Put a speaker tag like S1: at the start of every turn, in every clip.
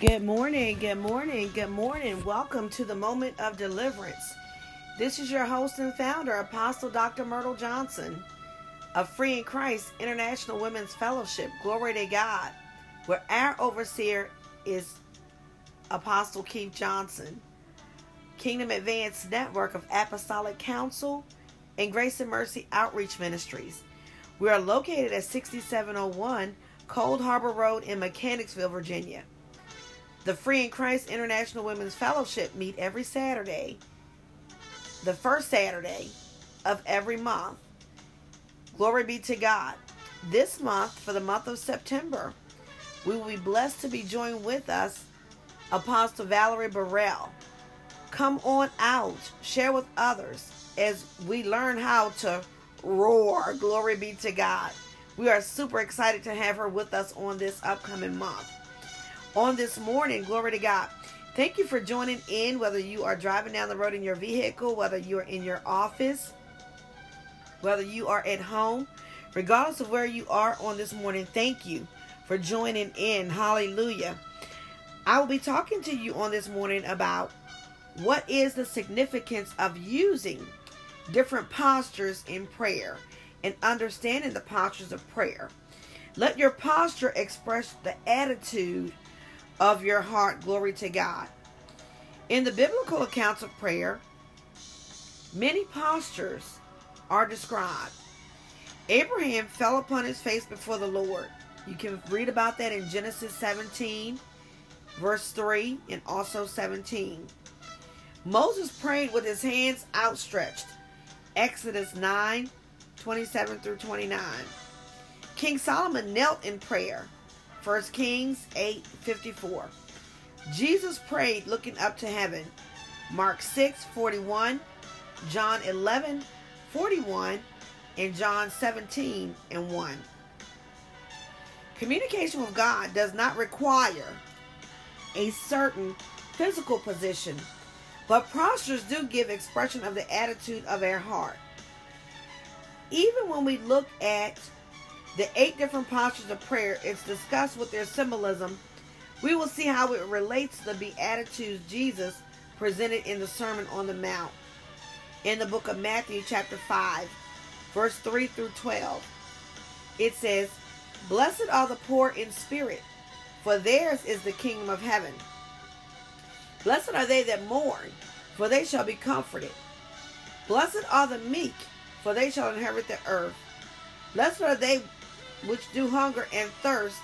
S1: Good morning, good morning, good morning. Welcome to the moment of deliverance. This is your host and founder, Apostle Dr. Myrtle Johnson of Free in Christ International Women's Fellowship. Glory to God, where our overseer is Apostle Keith Johnson. Kingdom Advance Network of Apostolic Council and Grace and Mercy Outreach Ministries. We are located at 6701 Cold Harbor Road in Mechanicsville, Virginia. The Free in Christ International Women's Fellowship meet every Saturday, the first Saturday of every month. Glory be to God. This month, for the month of September, we will be blessed to be joined with us, Apostle Valerie Burrell. Come on out, share with others as we learn how to roar. Glory be to God. We are super excited to have her with us on this upcoming month on this morning. Glory to God. Thank you for joining in, whether you are driving down the road in your vehicle, whether you're in your office, whether you are at home, regardless of where you are on this morning. Thank you for joining in. Hallelujah. I will be talking to you on this morning about what is the significance of using different postures in prayer and understanding the postures of prayer. Let your posture express the attitude of your heart. Glory to God. In the biblical accounts of prayer, many postures are described. Abraham fell upon his face before the Lord. You can read about that in Genesis 17, verse 3, and also 17. Moses prayed with his hands outstretched. Exodus 9, 27 through 29. King Solomon knelt in prayer. 1 Kings 8 54. Jesus prayed looking up to heaven. Mark 6 41, John 11 41, and John 17 and 1. Communication with God does not require a certain physical position, but postures do give expression of the attitude of our heart. Even when we look at the eight different postures of prayer, it's discussed with their symbolism. We will see how it relates to the Beatitudes Jesus presented in the Sermon on the Mount in the book of Matthew, chapter 5, verse 3 through 12. It says, Blessed are the poor in spirit, for theirs is the kingdom of heaven. Blessed are they that mourn, for they shall be comforted. Blessed are the meek, for they shall inherit the earth. Blessed are they which do hunger and thirst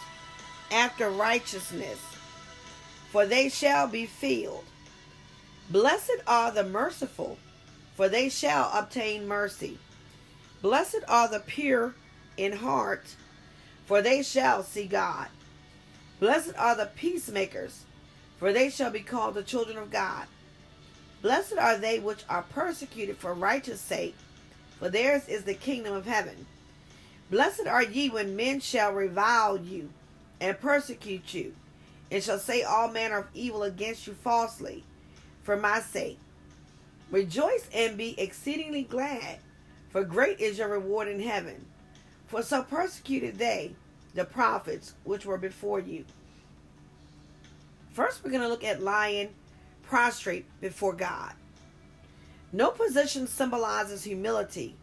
S1: after righteousness, for they shall be filled. Blessed are the merciful, for they shall obtain mercy. Blessed are the pure in heart, for they shall see God. Blessed are the peacemakers, for they shall be called the children of God. Blessed are they which are persecuted for righteous sake, for theirs is the kingdom of heaven. Blessed are ye when men shall revile you and persecute you, and shall say all manner of evil against you falsely for my sake. Rejoice and be exceedingly glad, for great is your reward in heaven. For so persecuted they the prophets which were before you. First, we're going to look at lying prostrate before God. No position symbolizes humility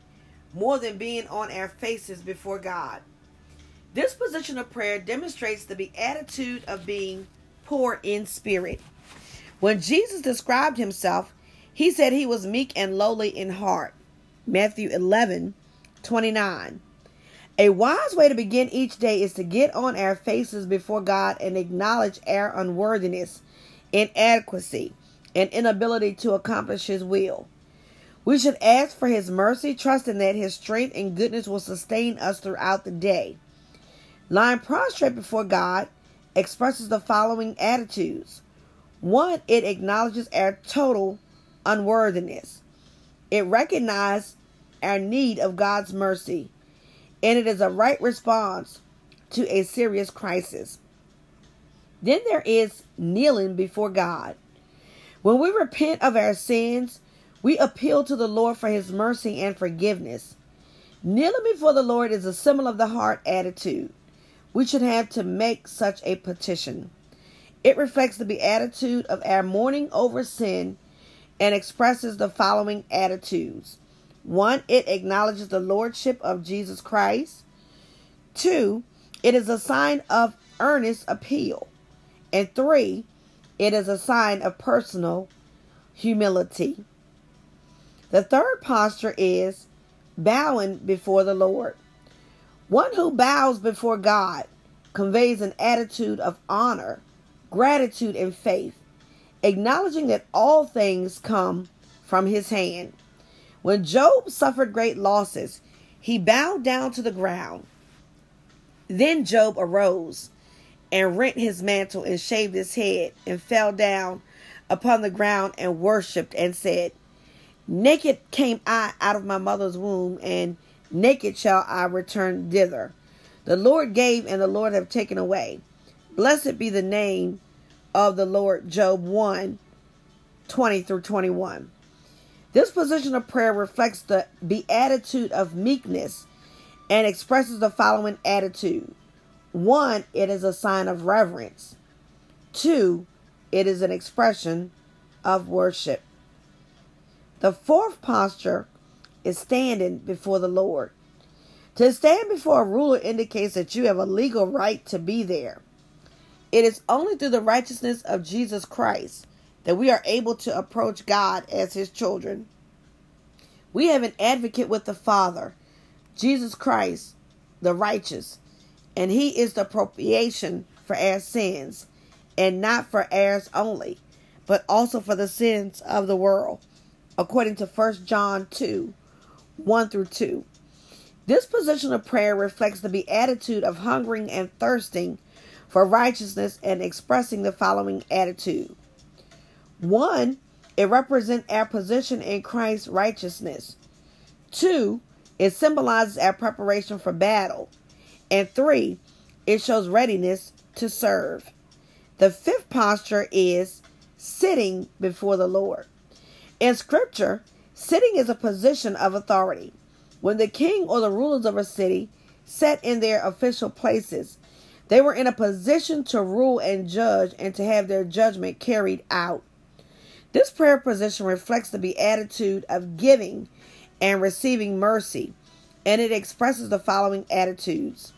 S1: more than being on our faces before God. This position of prayer demonstrates the beatitude of being poor in spirit. When Jesus described himself, he said he was meek and lowly in heart. Matthew 11 29. A wise way to begin each day is to get on our faces before God and acknowledge our unworthiness, inadequacy, and inability to accomplish His will. We should ask for His mercy, trusting that His strength and goodness will sustain us throughout the day. Lying prostrate before God expresses the following attitudes. One, it acknowledges our total unworthiness. It recognizes our need of God's mercy, and it is a right response to a serious crisis. Then there is kneeling before God. When we repent of our sins, we appeal to the Lord for his mercy and forgiveness. Kneeling before the Lord is a symbol of the heart attitude we should have to make such a petition. It reflects the beatitude of our mourning over sin and expresses the following attitudes. One, it acknowledges the lordship of Jesus Christ. Two, it is a sign of earnest appeal. And three, it is a sign of personal humility. The third posture is bowing before the Lord. One who bows before God conveys an attitude of honor, gratitude, and faith, acknowledging that all things come from his hand. When Job suffered great losses, he bowed down to the ground. Then Job arose and rent his mantle and shaved his head and fell down upon the ground and worshipped and said, Naked came I out of my mother's womb, and naked shall I return thither. The Lord gave, and the Lord have taken away. Blessed be the name of the Lord. Job 1 20 through 21. This position of prayer reflects the beatitude of meekness and expresses the following attitude one, it is a sign of reverence, two, it is an expression of worship. The fourth posture is standing before the Lord. To stand before a ruler indicates that you have a legal right to be there. It is only through the righteousness of Jesus Christ that we are able to approach God as his children. We have an advocate with the Father, Jesus Christ, the righteous, and he is the propitiation for our sins, and not for ours only, but also for the sins of the world according to 1 John 2 1 through 2. This position of prayer reflects the beatitude of hungering and thirsting for righteousness and expressing the following attitude. One, it represents our position in Christ's righteousness. Two, it symbolizes our preparation for battle. And three, it shows readiness to serve. The fifth posture is sitting before the Lord. In scripture, sitting is a position of authority. When the king or the rulers of a city sat in their official places, they were in a position to rule and judge and to have their judgment carried out. This prayer position reflects the beatitude of giving and receiving mercy, and it expresses the following attitudes.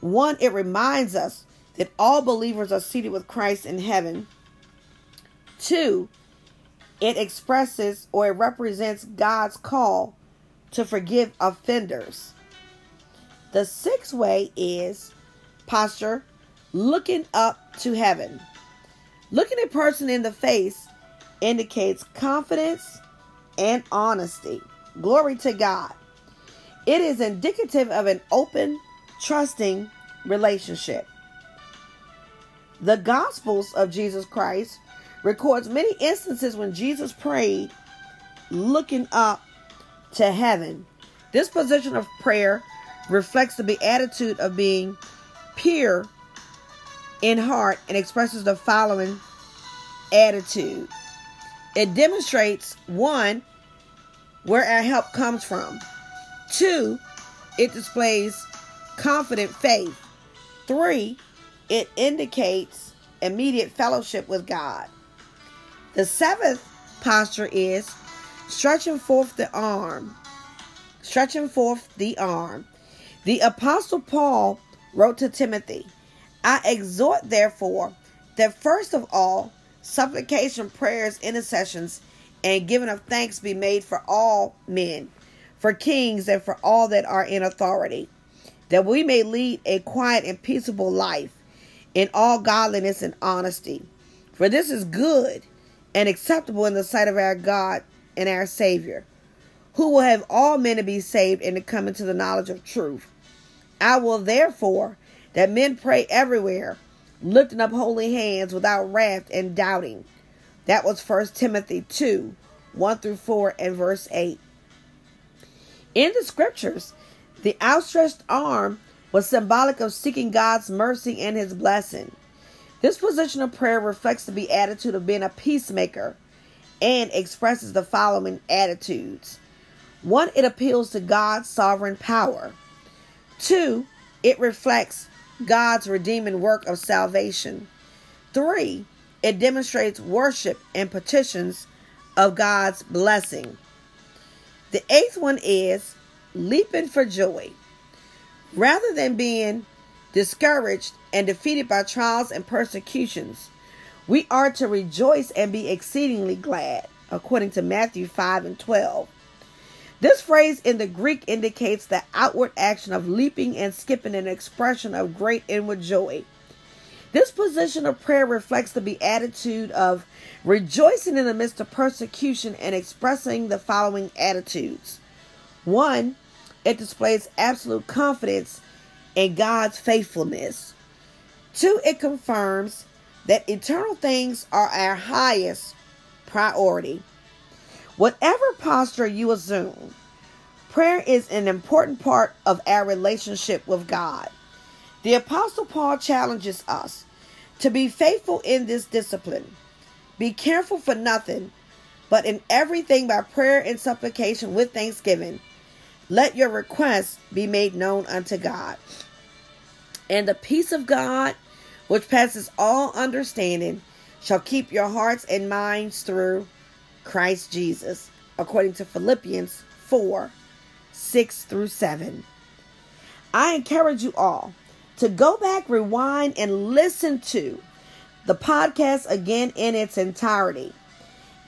S1: One, it reminds us that all believers are seated with Christ in heaven. Two, it expresses or it represents God's call to forgive offenders. The sixth way is posture, looking up to heaven. Looking a person in the face indicates confidence and honesty. Glory to God. It is indicative of an open, trusting relationship. The Gospels of Jesus Christ records many instances when Jesus prayed looking up to heaven. This position of prayer reflects the beatitude of being pure in heart and expresses the following attitude. It demonstrates one, where our help comes from. Two, it displays confident faith. Three, it indicates immediate fellowship with God. The seventh posture is stretching forth the arm. Stretching forth the arm. The Apostle Paul wrote to Timothy, I exhort, therefore, that first of all, supplication, prayers, intercessions, and giving of thanks be made for all men, for kings, and for all that are in authority, that we may lead a quiet and peaceable life in all godliness and honesty. For this is good and acceptable in the sight of our God and our Savior, who will have all men to be saved and to come into the knowledge of truth. I will therefore that men pray everywhere, lifting up holy hands without wrath and doubting. That was First Timothy 2 1 through 4 and verse 8. In the scriptures, the outstretched arm was symbolic of seeking God's mercy and his blessing. This position of prayer reflects the beatitude of being a peacemaker and expresses the following attitudes. One, it appeals to God's sovereign power. Two, it reflects God's redeeming work of salvation. three, it demonstrates worship and petitions of God's blessing. The eighth one is leaping for joy. Rather than being discouraged and defeated by trials and persecutions, we are to rejoice and be exceedingly glad, according to Matthew 5 and 12. This phrase in the Greek indicates the outward action of leaping and skipping, an expression of great inward joy. This position of prayer reflects the beatitude of rejoicing in the midst of persecution and expressing the following attitudes. One, it displays absolute confidence in God's faithfulness. Two, it confirms that eternal things are our highest priority. Whatever posture you assume, prayer is an important part of our relationship with God. The Apostle Paul challenges us to be faithful in this discipline. Be careful for nothing, but in everything by prayer and supplication with thanksgiving, let your requests be made known unto God. And the peace of God, which passes all understanding, shall keep your hearts and minds through Christ Jesus, according to Philippians 4 6 through 7. I encourage you all to go back, rewind, and listen to the podcast again in its entirety.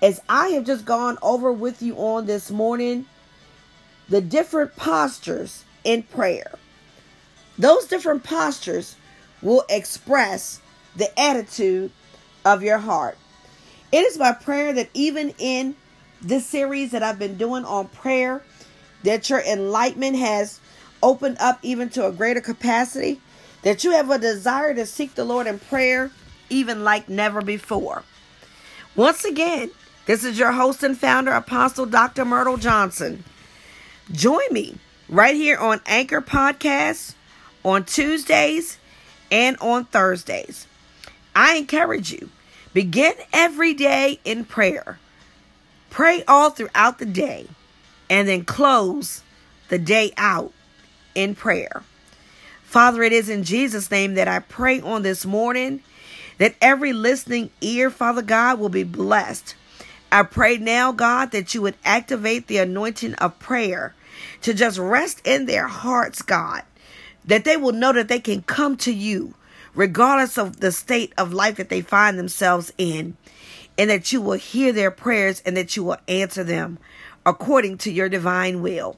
S1: As I have just gone over with you on this morning, the different postures in prayer. Those different postures will express the attitude of your heart. It is my prayer that even in this series that I've been doing on prayer, that your enlightenment has opened up even to a greater capacity, that you have a desire to seek the Lord in prayer even like never before. Once again, this is your host and founder, Apostle Dr. Myrtle Johnson. Join me right here on Anchor Podcasts on Tuesdays and on Thursdays. I encourage you Begin every day in prayer. Pray all throughout the day and then close the day out in prayer. Father, it is in Jesus' name that I pray on this morning that every listening ear, Father God, will be blessed. I pray now, God, that you would activate the anointing of prayer to just rest in their hearts, God, that they will know that they can come to you regardless of the state of life that they find themselves in, and that you will hear their prayers and that you will answer them according to your divine will.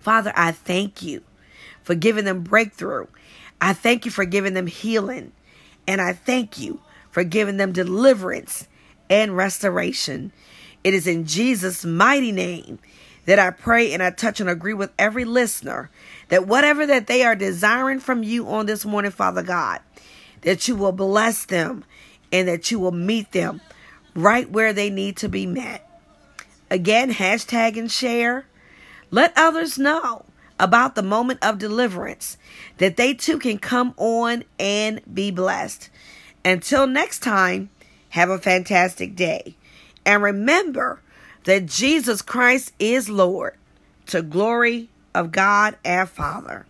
S1: Father, I thank you for giving them breakthrough. I thank you for giving them healing. And I thank you for giving them deliverance and restoration. It is in Jesus' mighty name that I pray and I touch and agree with every listener that whatever that they are desiring from you on this morning, Father God, that you will bless them and that you will meet them right where they need to be met. Again, hashtag and share. Let others know about the moment of deliverance that they too can come on and be blessed. Until next time, have a fantastic day. And remember, that Jesus Christ is Lord to glory of God our Father.